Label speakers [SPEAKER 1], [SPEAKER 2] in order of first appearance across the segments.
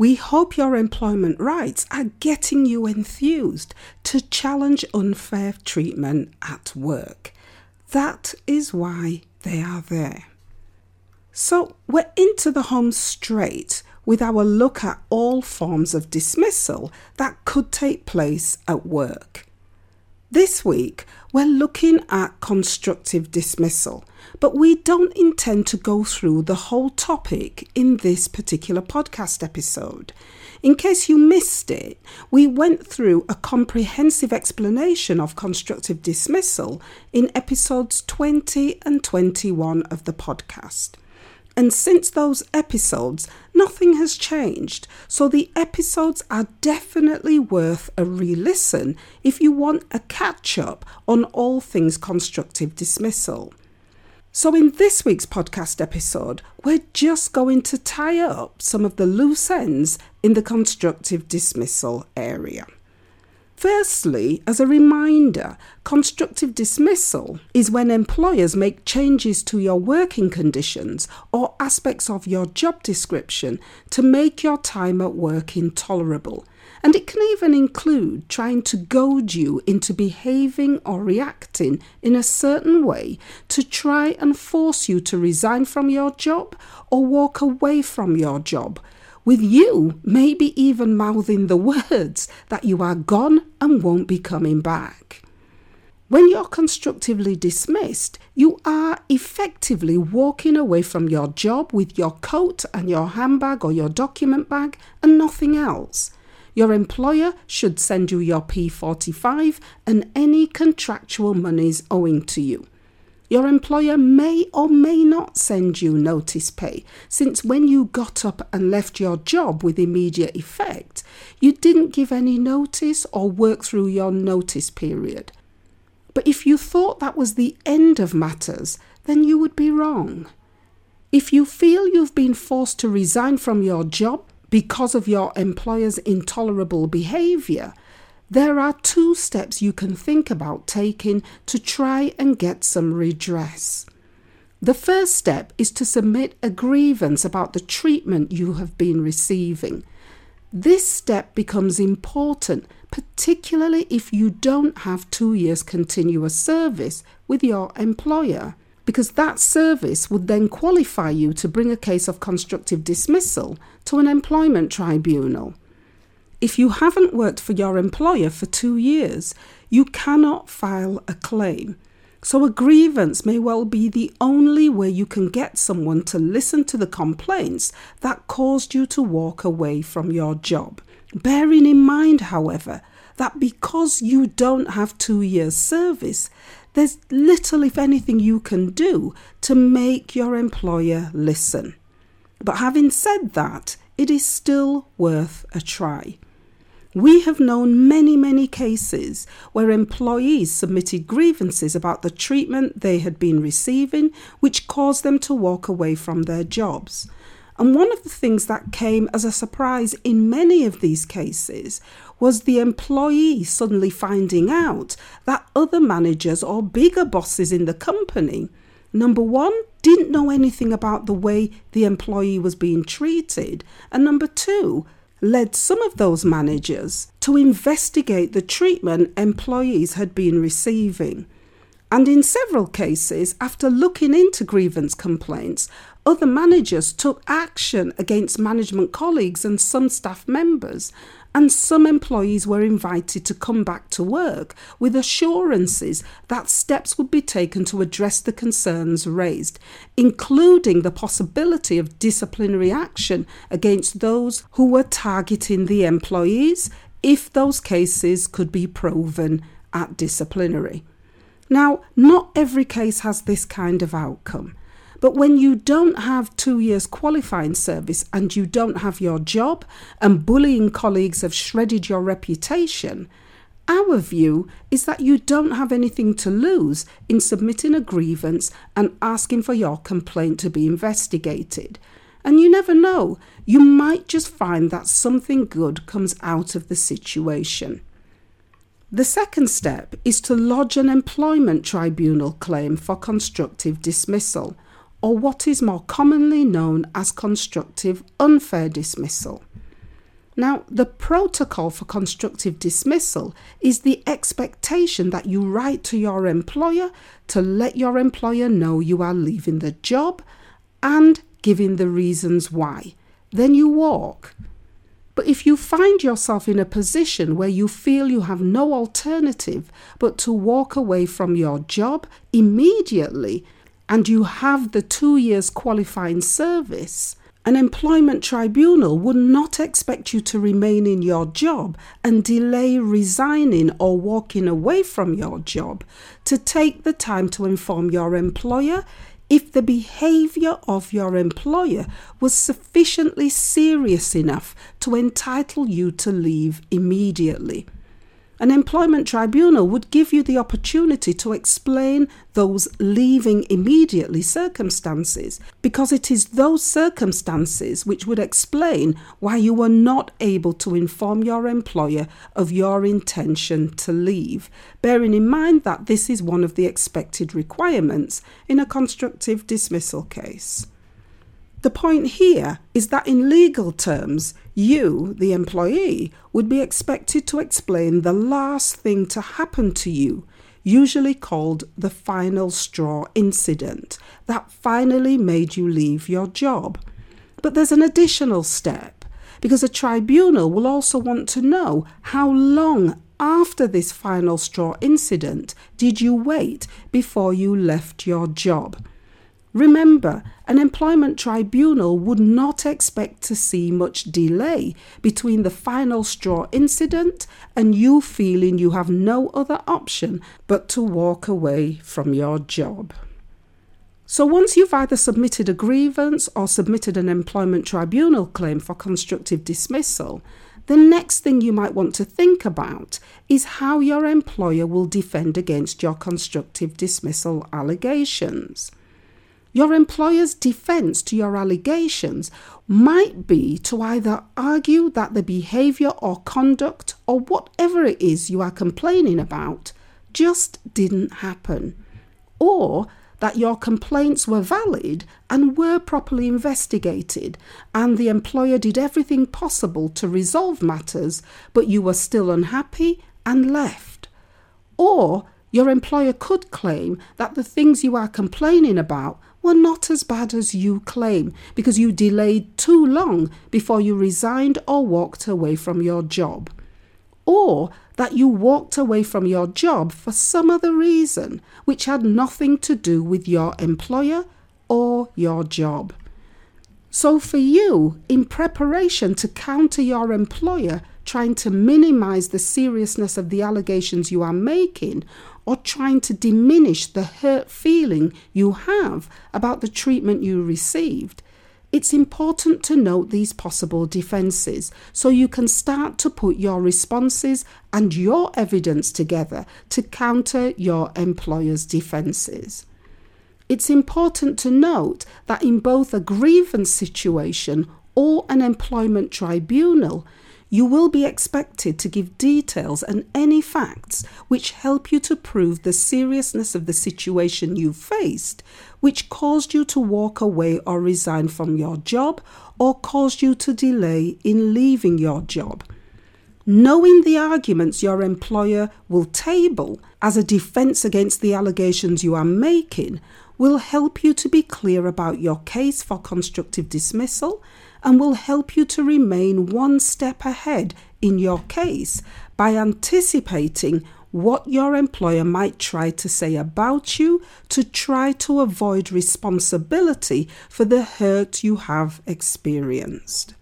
[SPEAKER 1] We hope your employment rights are getting you enthused to challenge unfair treatment at work. That is why they are there. So, we're into the home straight with our look at all forms of dismissal that could take place at work. This week, we're looking at constructive dismissal, but we don't intend to go through the whole topic in this particular podcast episode. In case you missed it, we went through a comprehensive explanation of constructive dismissal in episodes 20 and 21 of the podcast. And since those episodes, nothing has changed. So the episodes are definitely worth a re listen if you want a catch up on all things constructive dismissal. So, in this week's podcast episode, we're just going to tie up some of the loose ends in the constructive dismissal area. Firstly, as a reminder, constructive dismissal is when employers make changes to your working conditions or aspects of your job description to make your time at work intolerable. And it can even include trying to goad you into behaving or reacting in a certain way to try and force you to resign from your job or walk away from your job with you maybe even mouthing the words that you are gone and won't be coming back. When you're constructively dismissed, you are effectively walking away from your job with your coat and your handbag or your document bag and nothing else. Your employer should send you your P45 and any contractual monies owing to you. Your employer may or may not send you notice pay, since when you got up and left your job with immediate effect, you didn't give any notice or work through your notice period. But if you thought that was the end of matters, then you would be wrong. If you feel you've been forced to resign from your job because of your employer's intolerable behaviour, there are two steps you can think about taking to try and get some redress. The first step is to submit a grievance about the treatment you have been receiving. This step becomes important, particularly if you don't have two years continuous service with your employer, because that service would then qualify you to bring a case of constructive dismissal to an employment tribunal. If you haven't worked for your employer for two years, you cannot file a claim. So, a grievance may well be the only way you can get someone to listen to the complaints that caused you to walk away from your job. Bearing in mind, however, that because you don't have two years' service, there's little, if anything, you can do to make your employer listen. But having said that, it is still worth a try. We have known many, many cases where employees submitted grievances about the treatment they had been receiving, which caused them to walk away from their jobs. And one of the things that came as a surprise in many of these cases was the employee suddenly finding out that other managers or bigger bosses in the company, number one, didn't know anything about the way the employee was being treated, and number two, led some of those managers to investigate the treatment employees had been receiving. And in several cases, after looking into grievance complaints, other managers took action against management colleagues and some staff members and some employees were invited to come back to work with assurances that steps would be taken to address the concerns raised, including the possibility of disciplinary action against those who were targeting the employees if those cases could be proven at disciplinary. Now, not every case has this kind of outcome. But when you don't have two years qualifying service and you don't have your job, and bullying colleagues have shredded your reputation, our view is that you don't have anything to lose in submitting a grievance and asking for your complaint to be investigated. And you never know, you might just find that something good comes out of the situation. The second step is to lodge an employment tribunal claim for constructive dismissal, or what is more commonly known as constructive unfair dismissal. Now, the protocol for constructive dismissal is the expectation that you write to your employer to let your employer know you are leaving the job and giving the reasons why. Then you walk. But if you find yourself in a position where you feel you have no alternative but to walk away from your job immediately and you have the two years qualifying service, an employment tribunal would not expect you to remain in your job and delay resigning or walking away from your job to take the time to inform your employer if the behaviour of your employer was sufficiently serious enough to entitle you to leave immediately. An employment tribunal would give you the opportunity to explain those leaving immediately circumstances because it is those circumstances which would explain why you were not able to inform your employer of your intention to leave, bearing in mind that this is one of the expected requirements in a constructive dismissal case. The point here is that in legal terms, you, the employee, would be expected to explain the last thing to happen to you, usually called the final straw incident, that finally made you leave your job. But there's an additional step, because a tribunal will also want to know how long after this final straw incident did you wait before you left your job. Remember, an employment tribunal would not expect to see much delay between the final straw incident and you feeling you have no other option but to walk away from your job. So, once you've either submitted a grievance or submitted an employment tribunal claim for constructive dismissal, the next thing you might want to think about is how your employer will defend against your constructive dismissal allegations. Your employer's defense to your allegations might be to either argue that the behavior or conduct or whatever it is you are complaining about just didn't happen, or that your complaints were valid and were properly investigated, and the employer did everything possible to resolve matters, but you were still unhappy and left. Or your employer could claim that the things you are complaining about were not as bad as you claim because you delayed too long before you resigned or walked away from your job. Or that you walked away from your job for some other reason which had nothing to do with your employer or your job. So, for you, in preparation to counter your employer trying to minimize the seriousness of the allegations you are making or trying to diminish the hurt feeling you have about the treatment you received, it's important to note these possible defences so you can start to put your responses and your evidence together to counter your employer's defences. It's important to note that in both a grievance situation or an employment tribunal, you will be expected to give details and any facts which help you to prove the seriousness of the situation you faced, which caused you to walk away or resign from your job or caused you to delay in leaving your job. Knowing the arguments your employer will table as a defense against the allegations you are making will help you to be clear about your case for constructive dismissal and will help you to remain one step ahead in your case by anticipating what your employer might try to say about you to try to avoid responsibility for the hurt you have experienced.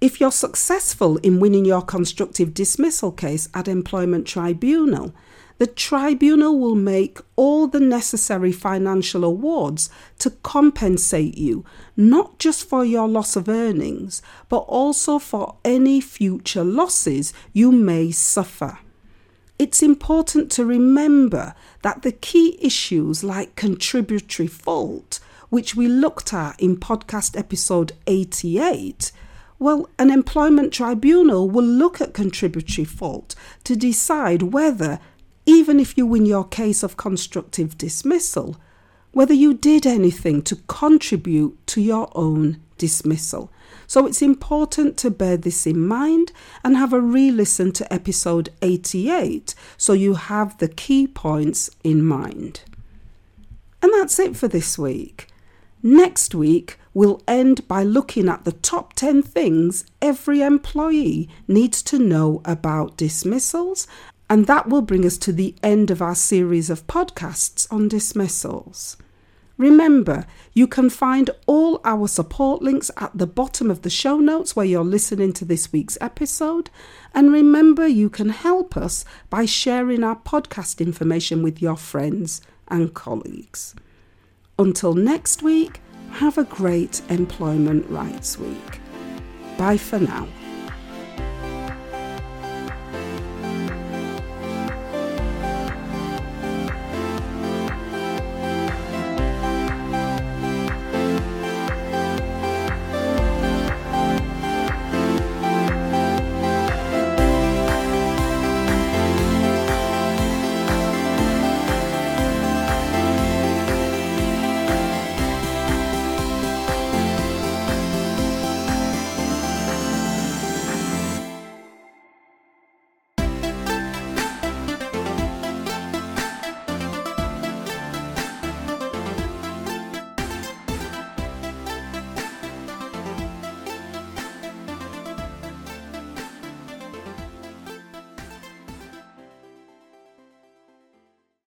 [SPEAKER 1] If you're successful in winning your constructive dismissal case at employment tribunal, the tribunal will make all the necessary financial awards to compensate you, not just for your loss of earnings, but also for any future losses you may suffer. It's important to remember that the key issues like contributory fault, which we looked at in podcast episode 88, well, an employment tribunal will look at contributory fault to decide whether even if you win your case of constructive dismissal, whether you did anything to contribute to your own dismissal. So it's important to bear this in mind and have a re listen to episode 88 so you have the key points in mind. And that's it for this week. Next week, we'll end by looking at the top 10 things every employee needs to know about dismissals and that will bring us to the end of our series of podcasts on dismissals. Remember, you can find all our support links at the bottom of the show notes where you're listening to this week's episode. And remember, you can help us by sharing our podcast information with your friends and colleagues. Until next week, have a great Employment Rights Week. Bye for now.